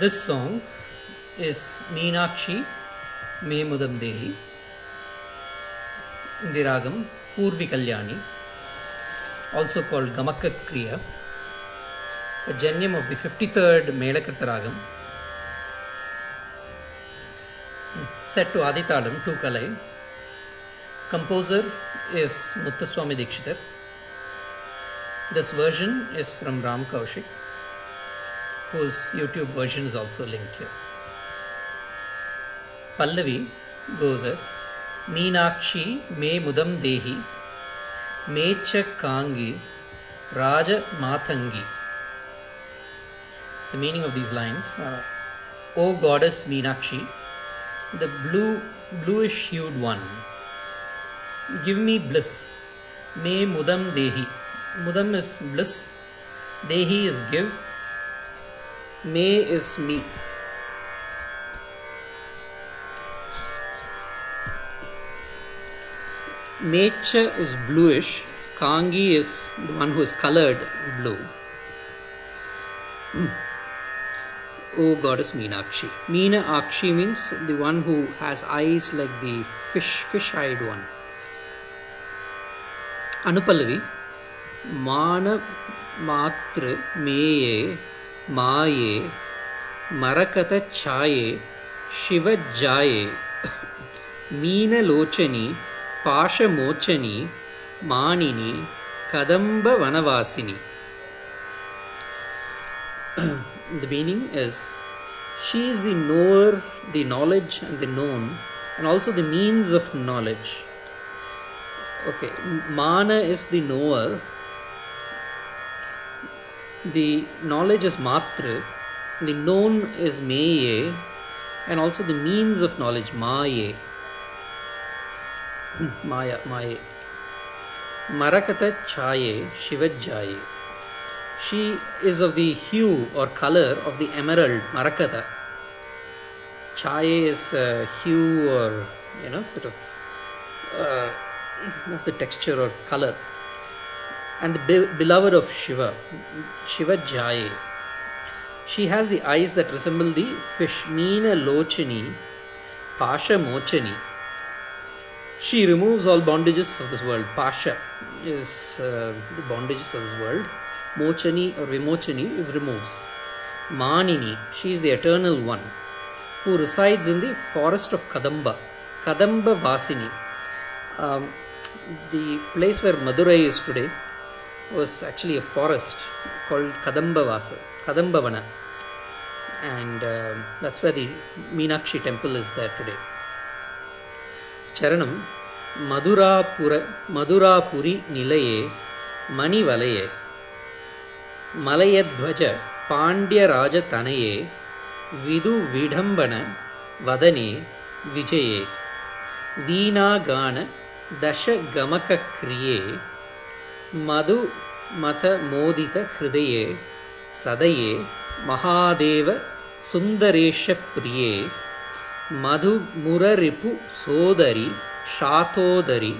This song is Meenakshi Memudam Dehi in Purvi Kalyani, also called Gamaka Kriya, a janyam of the 53rd Melakarta ragam, set to Aditalam, two Kalai. Composer is Muttaswami Dikshitar. This version is from Ram Kaushik, whose YouTube version is also linked here. Pallavi goes as Meenakshi me mudam dehi mecha kangi raja matangi. The meaning of these lines are O goddess Meenakshi, the blue bluish hued one, give me bliss. Me mudam dehi. Mudam is bliss. Dehi is give. Me is me. Nature is bluish. Kangi is the one who is colored blue. Mm. O goddess Meenakshi. Meena Akshi means the one who has eyes like the fish, fish-eyed one. Anupallavi. Mana Matra Meye Shiva Jaye Meena Lochani Pasha Mochani Manini Kadamba Vanavasini. the meaning is she is the knower, the knowledge, and the known, and also the means of knowledge. Okay, Mana is the knower, the knowledge is Matra, the known is Meye, and also the means of knowledge, Maye. Maya, Maye. Marakata Chaye, Shivajaye. She is of the hue or color of the emerald, Marakata. Chaye is hue or, you know, sort of, uh, of the texture or color. And the be- beloved of Shiva, Shiva Jaye. She has the eyes that resemble the fish, Meena Lochani, Pasha Mochani. She removes all bondages of this world. Pasha is uh, the bondages of this world. Mochani or Vimochani removes. Manini, she is the eternal one who resides in the forest of Kadamba. Kadamba Vasini. Um, the place where Madurai is today was actually a forest called Kadambavasa, Kadambavana. And uh, that's where the Meenakshi temple is there today. சரணம் மதுராபுர மதுராபுரி நிலையே மணிவலையே மலையத்வஜ பாண்டியராஜதனையே விது விடம்பன வதனே விஜயே வீணாகான தசகமக்கிரியே मधुमतमोदितहृदये सदये महादेव सुन्दरेशप्रिये मधुमुररिपुसोदरि शातोदरि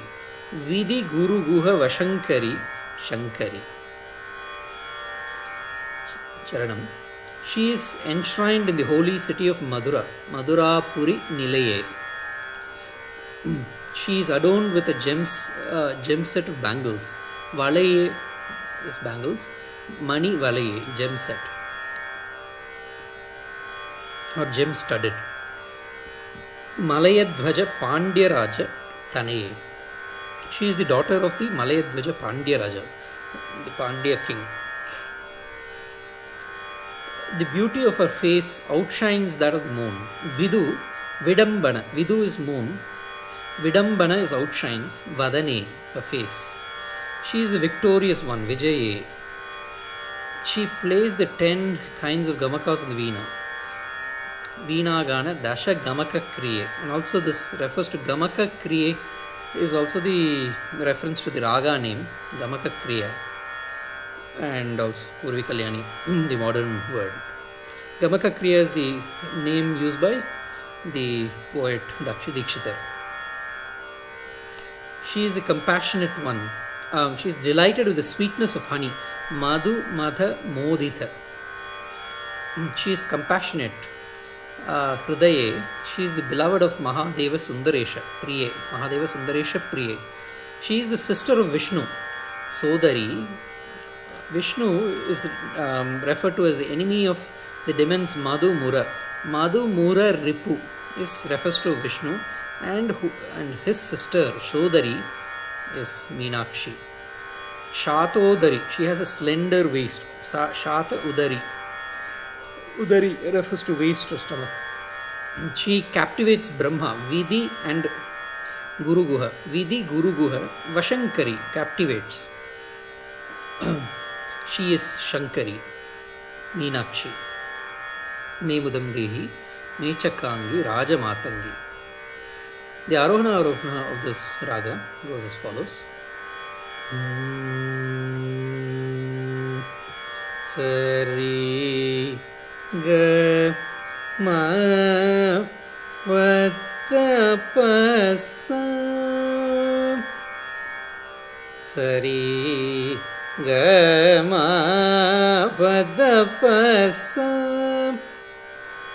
विधिगुरुगुहवशङ्करि शङ्करि। चरणं she is enshrined in the holy city of Madhura मधुरापुरि मधुरापुरिनिलये she is adorned with a gems gems at bangles Valaye is bangles, Mani Valaye, gem set. Or gem studded. Malayadvaja Pandyaraja Tanaye. She is the daughter of the Malayadvaja Pandyaraja, the Pandya king. The beauty of her face outshines that of the moon. Vidu, Vidambana. Vidu is moon. Vidambana is outshines. Vadane, her face. She is the victorious one, Vijaye. She plays the ten kinds of gamakas of the Veena. Veena Gana Dasha Gamaka Kriye. And also this refers to Gamaka Kriye is also the reference to the Raga name, Gamaka Kriya. And also Purvi Kalyani, the modern word. Gamaka Kriya is the name used by the poet Dikshitar. She is the compassionate one. Um, she is delighted with the sweetness of honey. Madhu Madha Modita. She is compassionate. Uh, Hridaye, she is the beloved of Mahadeva Sundaresha, Priye. Mahadeva Sundaresha Priye. She is the sister of Vishnu. Sodari. Vishnu is um, referred to as the enemy of the demons Madhu Mura. Madhu Mura Ripu is refers to Vishnu and who, and his sister Sodari is Meenakshi. Shatodari, she has a slender waist. Shata Udari. Udari refers to waist or stomach. She captivates Brahma, Vidhi and Guru Guha. Vidhi Guru Guha, Vashankari captivates. she is Shankari, Meenakshi. Memudam Dehi, Mechakangi, Rajamatangi. The Arohana Arohana of this raga goes as follows. Sari ga ma vatapasa Sari ga ma padapasa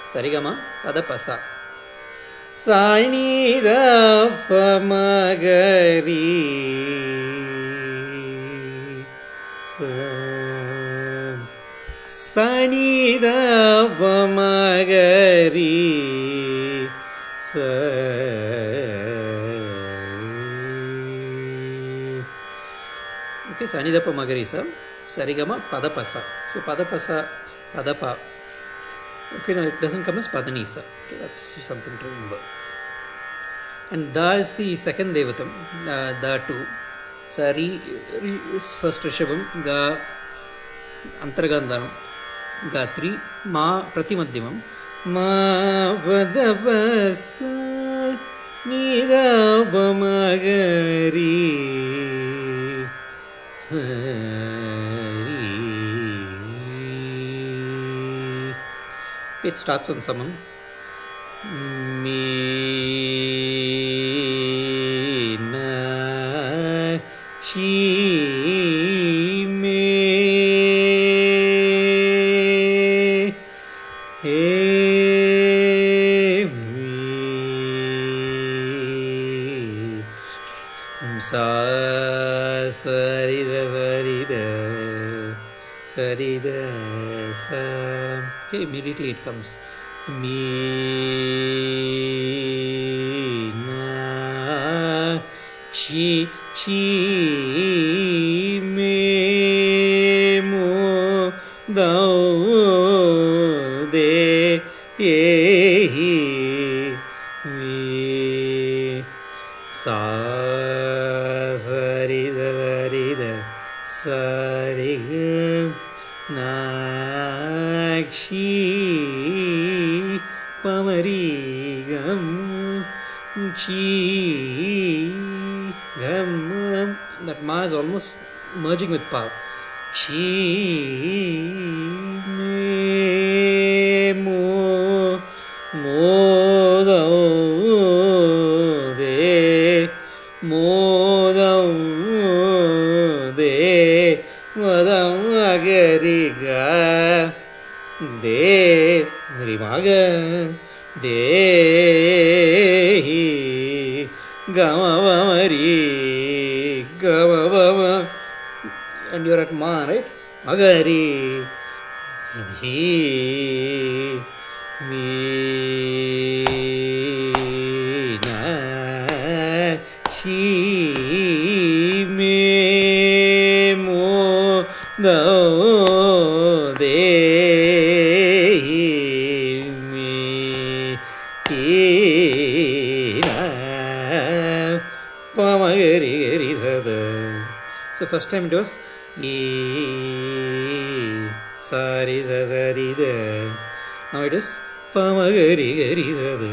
Sarigama padapasa சாணிதப்பமகரி சனிதபமகரி ச okay சனிதப்ப மகரி sir. சரிகமாக பதப்பசா. So பதப்பசா பதப்பா. Okay, now it doesn't come as Padanisa. Okay, that's something to remember. And Da is the second Devatam, uh, Da too. Sari is first Rishabham, Ga Antargandhanam, Ga 3, Ma Pratimadhyamam, Ma Vadavasa Nidabamagari it starts on Samam. Meena Shi Me He Me um Sa Sari Da Sari Da Sari Da Sa Okay, immediately it comes. Meena Chi Chi merging with power. Chi me mo mo dao de mo dao de mo dao agari ga de rimaga de hi ga ma ma ri Pamagari Gari Sada So first time it was sorry சரி த now it is பமகரி கரி சத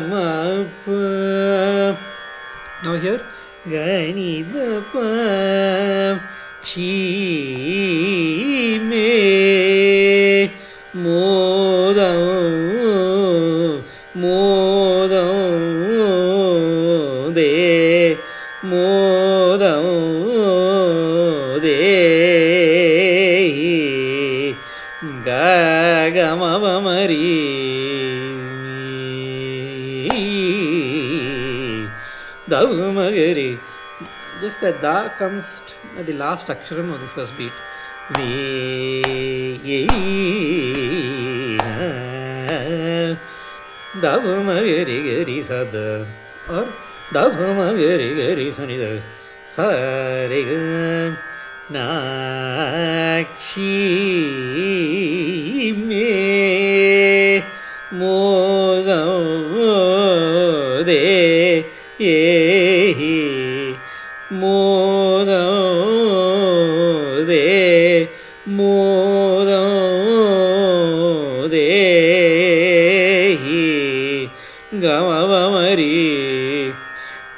Pa Earlier it was Gama Pa Now here, Gani da pa chi me the da comes at the last aksharam of the first beat. தவமகரி கரி சத ஆர் தவமகரி கரி சுனித சாரிக நாக்ஷி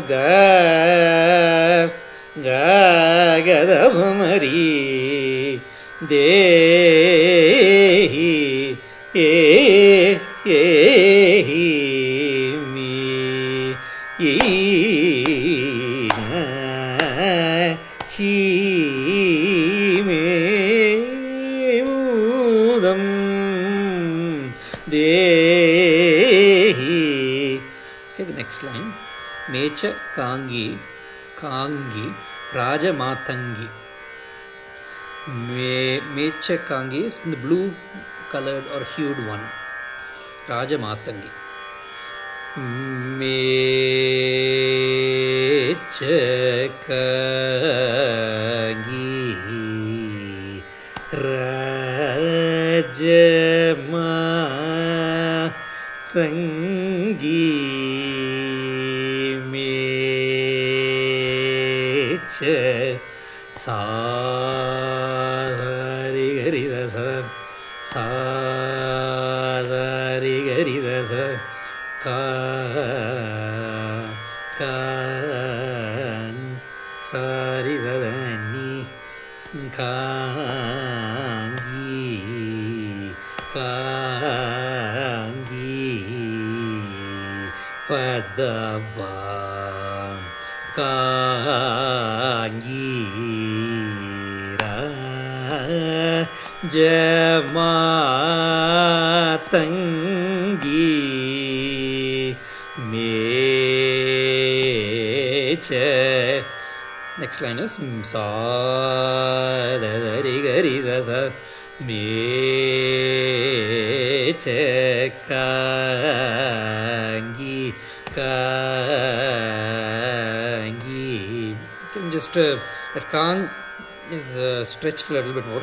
गा गा गदमरी दे match कांगी कांगी, राजमातंगी। मे, मेच कांगी इस ब्लू कलर्ड और ह्यूड वन राजमातंगी। मे च राज मा जमातङ्गी मेच नेक्स्ट लाइन इज़ सा रि गरि स मेच कांगी कांगी just uh, that kang is uh, stretched a little bit more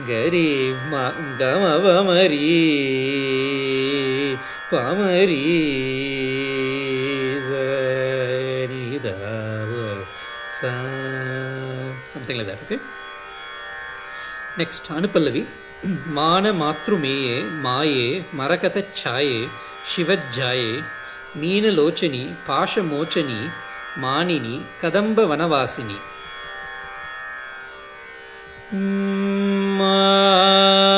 గరీబ్ గమవమరీ పమరీ something like that okay next అనుపల్లవి మాన మాతృమేయే మాయే మరకత ఛాయే శివజ్జాయే నీనలోచని పాశమోచని మానిని కదంబ వనవాసిని. Namah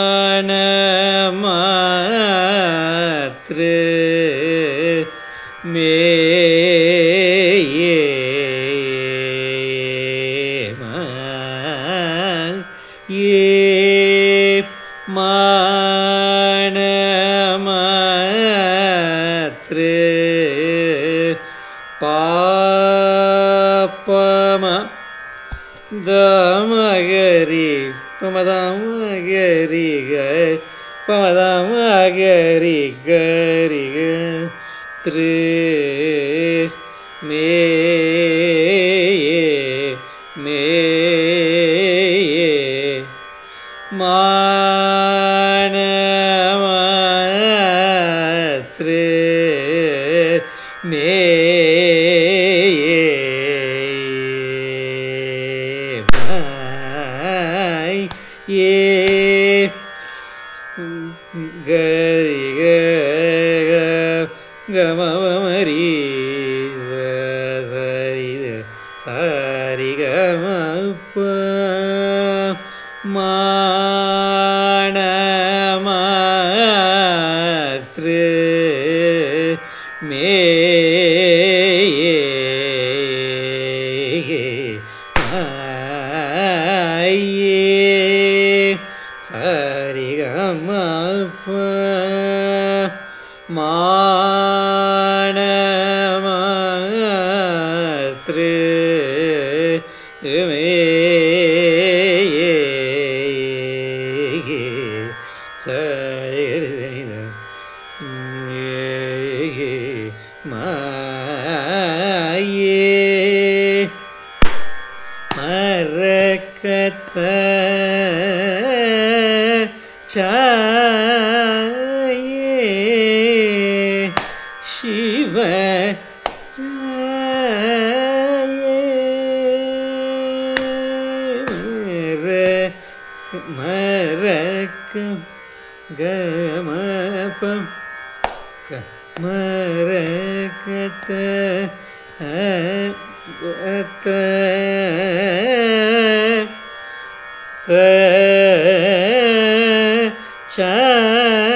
சாயே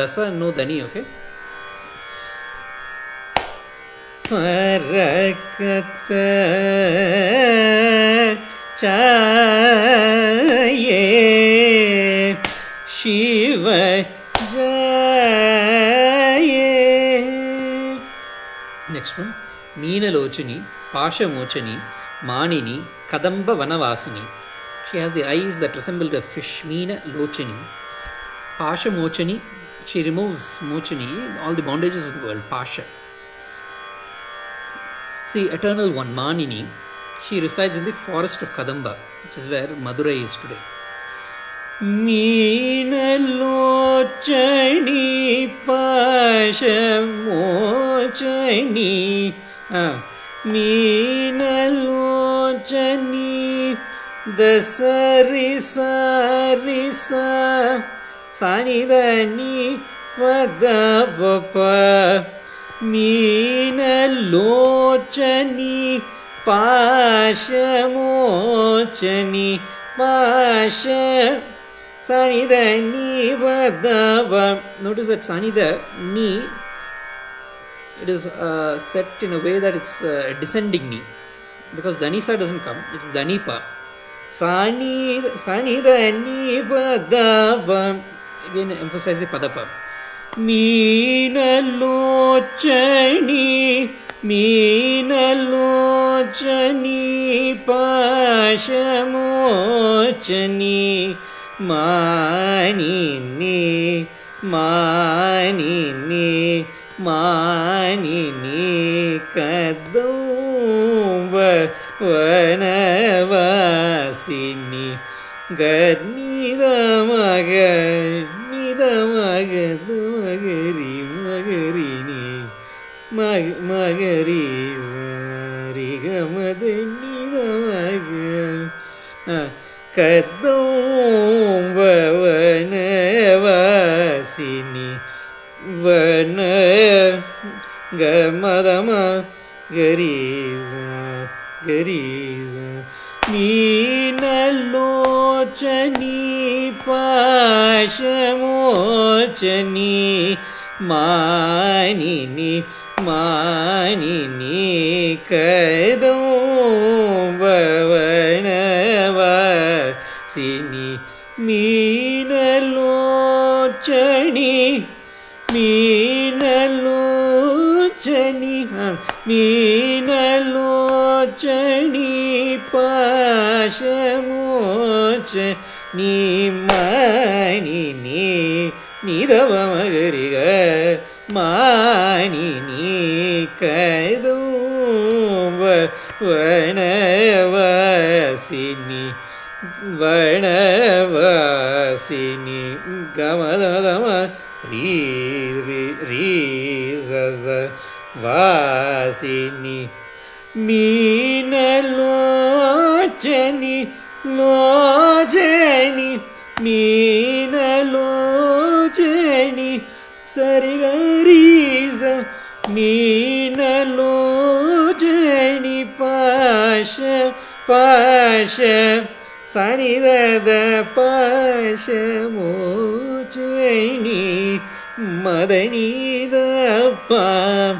No dani. Okay. Marakata chaye shiva jaye. Next one. Meenalochani, Pashamochani, Manini, Kadamba Vanavasini. She has the eyes that resemble a fish. Meena Lochani. Pasha Mochani, she removes Mochani, all the bondages of the world. Pasha. See, eternal one, Manini, she resides in the forest of Kadamba, which is where Madurai is today. மீனலோச்சனி பாஷமோச்சனி மீனலோச்சனி தசரி சாரி சா சனிதனி வதபப Meenalochani பாஷமோச்சனி பாஷ Sanida ni vadava. Notice that Sanida ni. It is uh, set in a way that it's uh, descending ni, because Danisa doesn't come. It's Danipa. Sani Sanida ni vadava. again emphasize the padapa మీనలోచని మీనలోచని పాశమోచని మానిని మానిని మానిని కదవ వనవాసిని గర్ణ कद्दोम्बवनवासिनि वन गमदम वदम गरिस नीनलोचनी पाशमोचनी मानिनि मानिनि कु மீனலோச்சனி பாஷமோச்ச நீ மானி நீ நிதவமகரிக மானி நீ கைதூவ வனவாசினி வனவாசினி கமதம ரீ ரீ சச வாசினி मीनलोचनि लोचनि मीनलोचनि चेणी मीनलोचनि पाश पाश सरी स मीन लो चेणी पश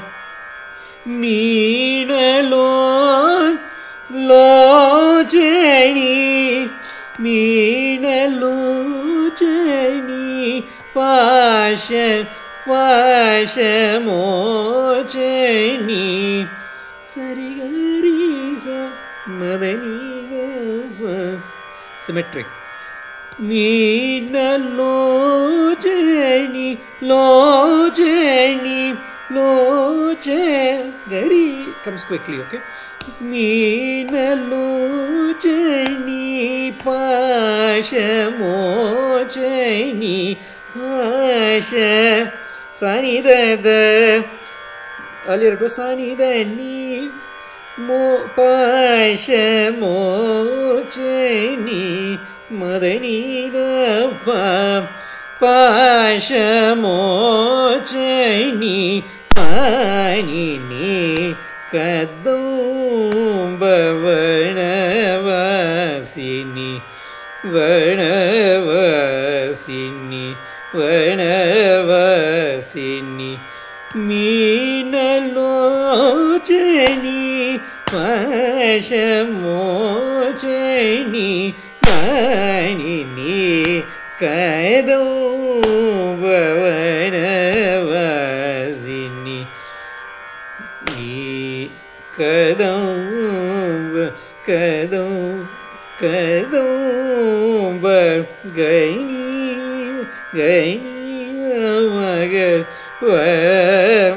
是为什么这里？సిమెట్రిక్ నీడలోచని లోచని లోచే వెరీ కమ్స్ క్విక్లీ ఓకే మీనలోచని పాశమోచని ಸನಿದದ ಅಲ್ಲಿರ್ಬೇಕು ಸನಿದ ನೀ ಮೋ ಪಾಶ ಮೋಚನಿ ಮದನಿದ ಪಾಶ ಮೋಚನಿ ಪಾಣಿನಿ ಕದ Cădou, cădou, bă, găinii, găinii, mă, gă, bă,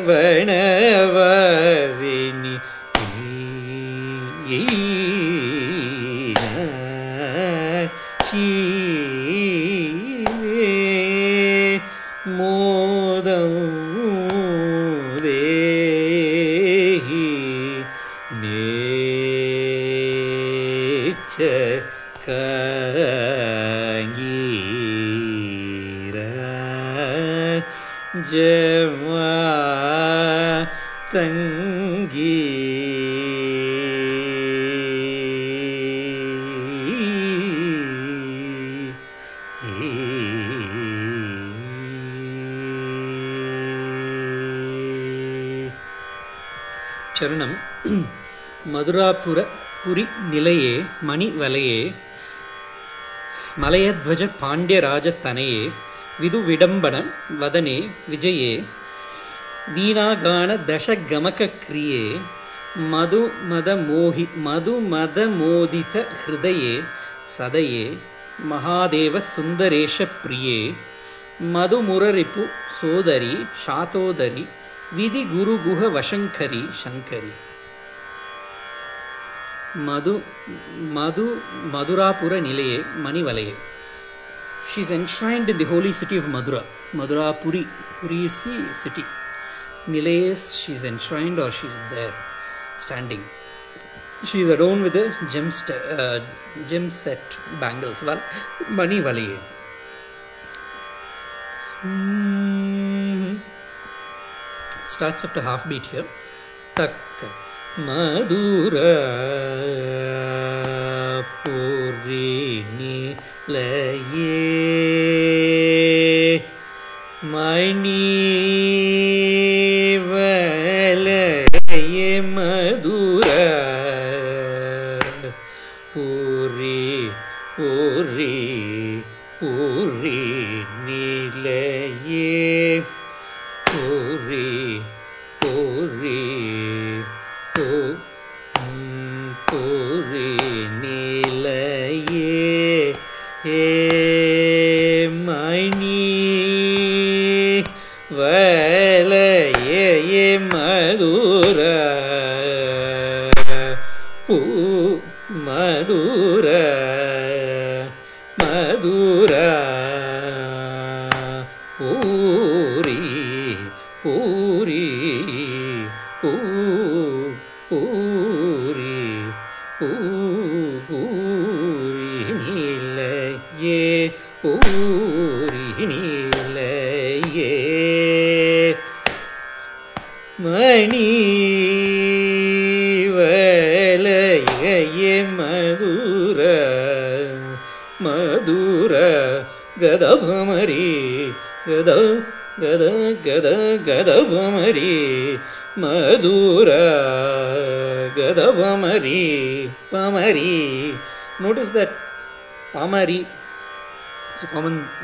புரி நிலையே மணி வலையே மலையத்வஜ பாண்டியராஜத்தனையே விது விடம்பன வதனே விஜயே வீணாகான தசகமக கிரியே மது மத மோகி மது மத மோதித ஹிருதயே சதையே மகாதேவ சுந்தரேஷ பிரியே மதுமுரரிப்பு சோதரி சாதோதரி விதி குரு குஹ வசங்கரி Sankari. Madhu Madhu Madhurapura Nilaye Manivalaye. She is enshrined in the holy city of Madura. Madura Puri. The city. Nilayes, she is enshrined or she is there, standing. She is adorned with st- uh, gem set bangles. Val- Mani Valaye. Mm. It starts after half beat here. Tak மதுர போரி நிலையே. மணி Nilaye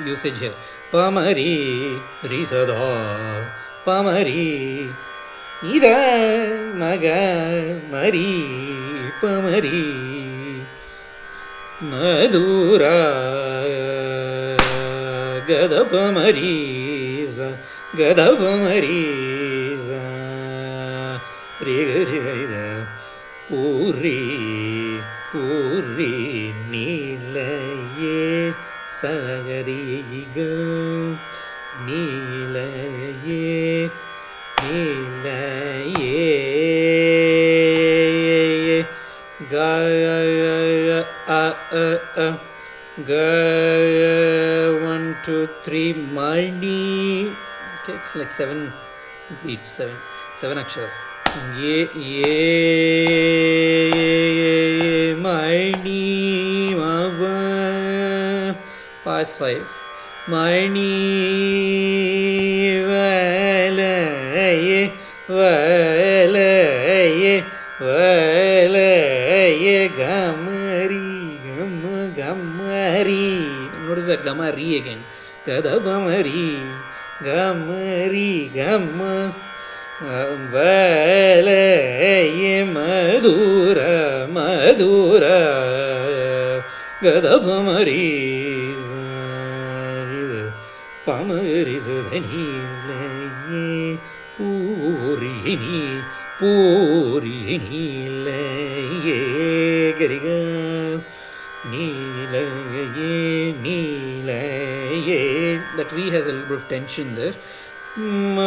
usage here. Pamari, Risada, Pamari, Ida, Maga, Gada Pamariza, Gada Pamariza, Riga Riga Puri, Puri, Nilaye, Sagariga, Ga, one, two, three, Mani. Okay, it's like seven beats, seven, seven akshars. Ye, ye, Mani, Mava, past five. Mani, Valaye, Valaye, that gamma re again. கதபமரி கமரி கம்ம வலைய மதுர மதுர. கதபமரி பமரிசுதனில்லையே பூரியினி பூரியினில்லையே கரிகா நீலையே The tree has a little bit of tension there. ம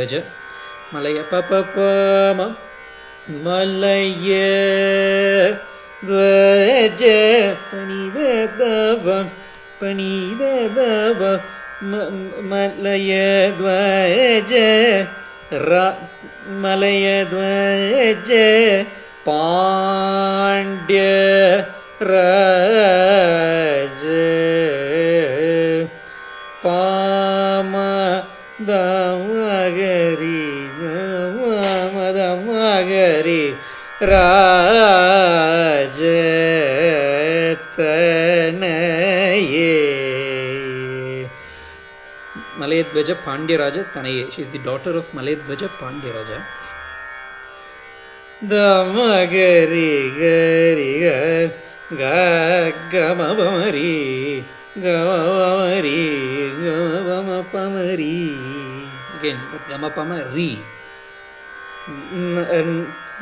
பஜ மலைய பப மலைய துவஜ பணித தவம் பணித தவம் மலைய துவஜ மலைய துவஜ பாண்டிய ர ராஜத்தனையே Malayadvaja Pandyaraja Tanaye. She is the daughter of Malayadvaja Pandyaraja. Damagari Gari Ga Gamabamari Gamabamari Gamabamapamari. Again, the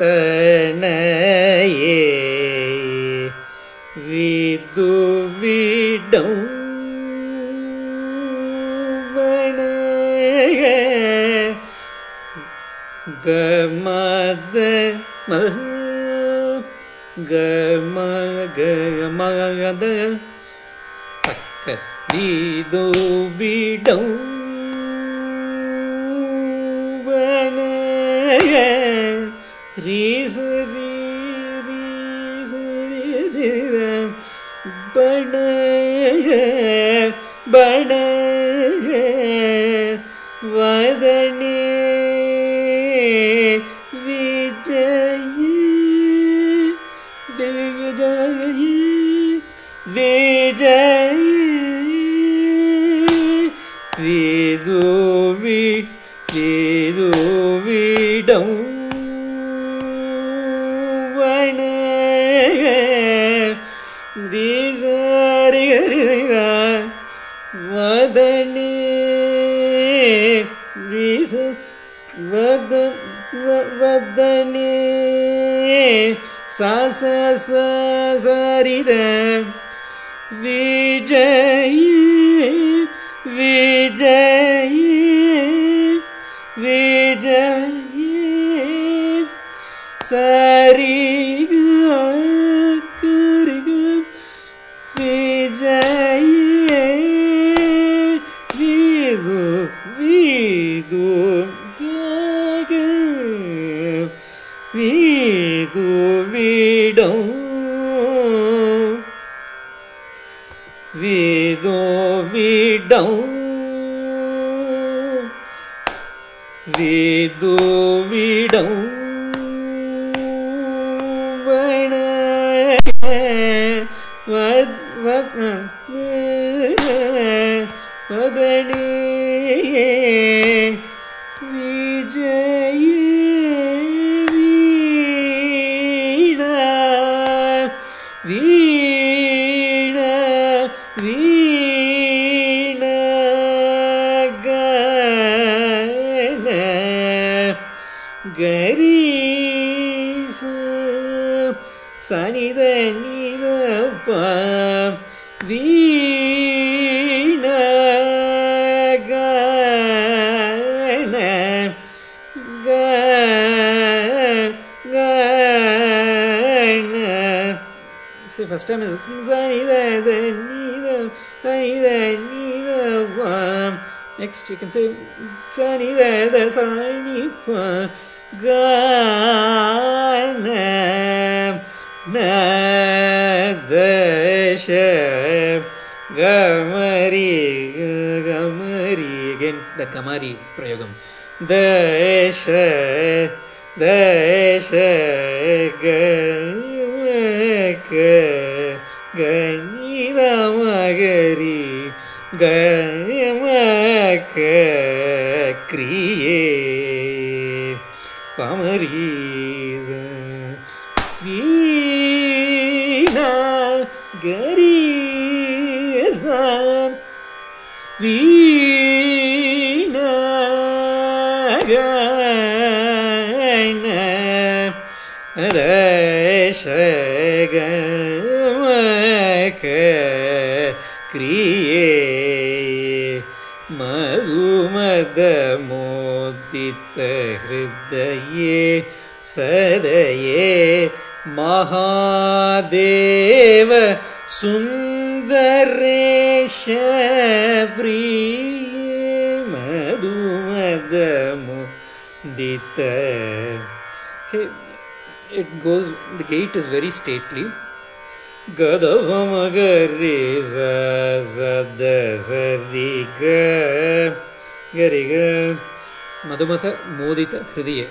तनये विदुविडौ न ये विदो गिदो विडो ரீசு ரீசு பண பண sa sa sa ri Vido vidão Vido vidão Vana Vana First time is Zanida, the Nida, Zanida, Nida, Wam. Next, you can say Zanida, the Sani, Ganam, Nadasha, Gamari, Gamari, again, the Gamari Prayogam. Dasha, Dasha, Gamaka, मोदित हृदये सदये महादेव सुन्दरेष प्रि मधुमदमुदित goes the gait is very stately गदभमगरे ममग रे ಗರಿಗ ಮಧುಮತ ಮೋದಿತ ಹೃದಯ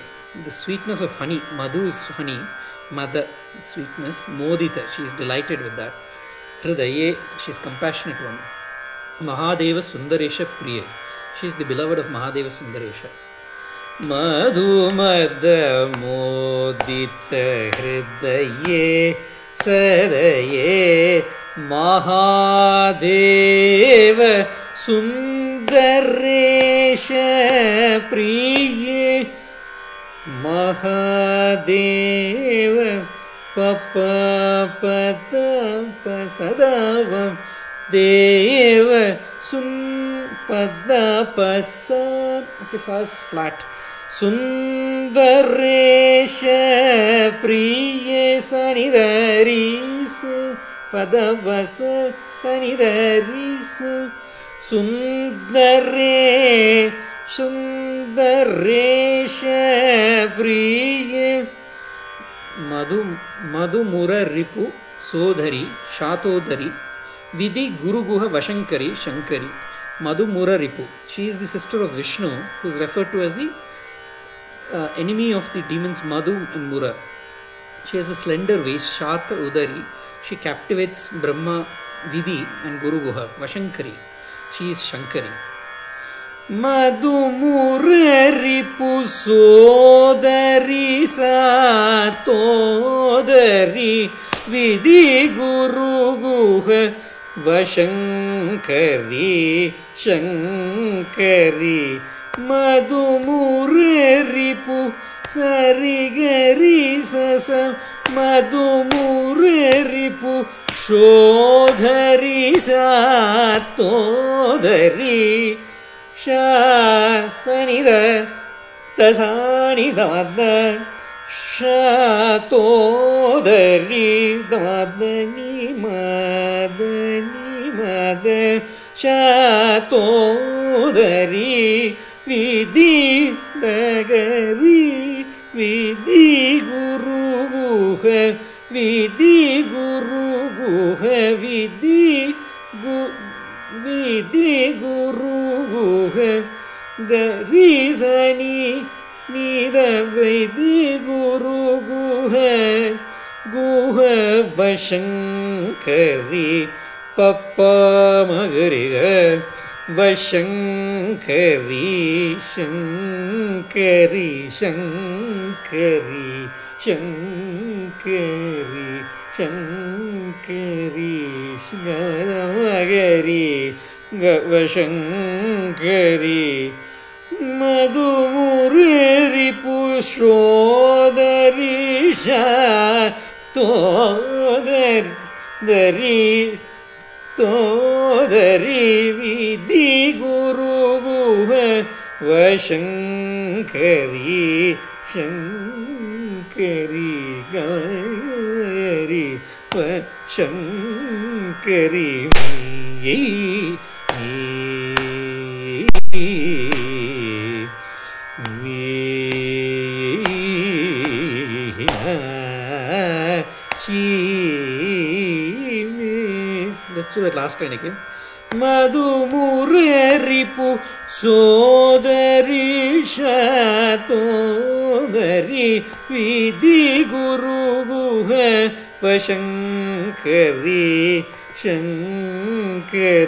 ದ ಸ್ವೀಟ್ನೆಸ್ ಆಫ್ ಹನಿ ಮಧು ಇಸ್ ಹನಿ ಮದ sweetness ಮೋದಿತ she is delighted with that ಹೃದಯೇ she is compassionate one Mahadeva Sundaresha Priya she is the beloved of Mahadeva Sundaresha ಮಧುಮದ ಮೋದಿತ ಹೃದಯೇ ಸದಯೇ ಮಹಾದೇವ ಸುಂದರ सर्वेश प्रिय महादेेव पदपसदवं देव सुन् पद्मपसा सास् फ्लाट् सुन्दरेश प्रिय दरिसु पदवस शनिधरिषु सुन्दरे सुन्दरेश प्रिय मधु मधुमुर रिपु सोधरी शातोदरी विधि Guruguha वशंकरी Shankari. She is the sister of Vishnu, who is referred to as the uh, enemy of the demons Madhu and Mura. She has a slender waist, Shata Udari. She captivates Brahma, Vidhi, and Guru Guha, Vashankari. She is Shankari. மதுமுரரிப்பு சோதரி சாதோதரி விதி குருகுக வசங்கரி சங்கரி மதுமுரரிப்பு சரிகரி சச மதுமுரரிப்பு शोधरि सातोदरि शासनिद तसानिदमद शातोदरि दमदनि मदनि मद शातोदरि विधि नगरि विधि गुरुगुह विधि Guru गुह विधि गु, विधि गुरु गुह the रीजनी नीद विधि गुरु गुह गुह वशंकरी पप्पा मगरिग वशंकरी शंकरी शंकरी शंकरी। ഗരീഷ്കരമകരി ഗവശങ്കരി മധുമുറി പുഷോദരി തോദരി ദരി തോദരി വിധി ഗുരു ഗുഹ വശങ്കരി ശങ്കരി ഗരി വ ശങ്കരി ലാസ്റ്റ് എനിക്ക് മധുമുറിപ്പു സോദരിഷ തോദരി വിധി ഗുരു ഗുഹ शङ्करि शङ्करि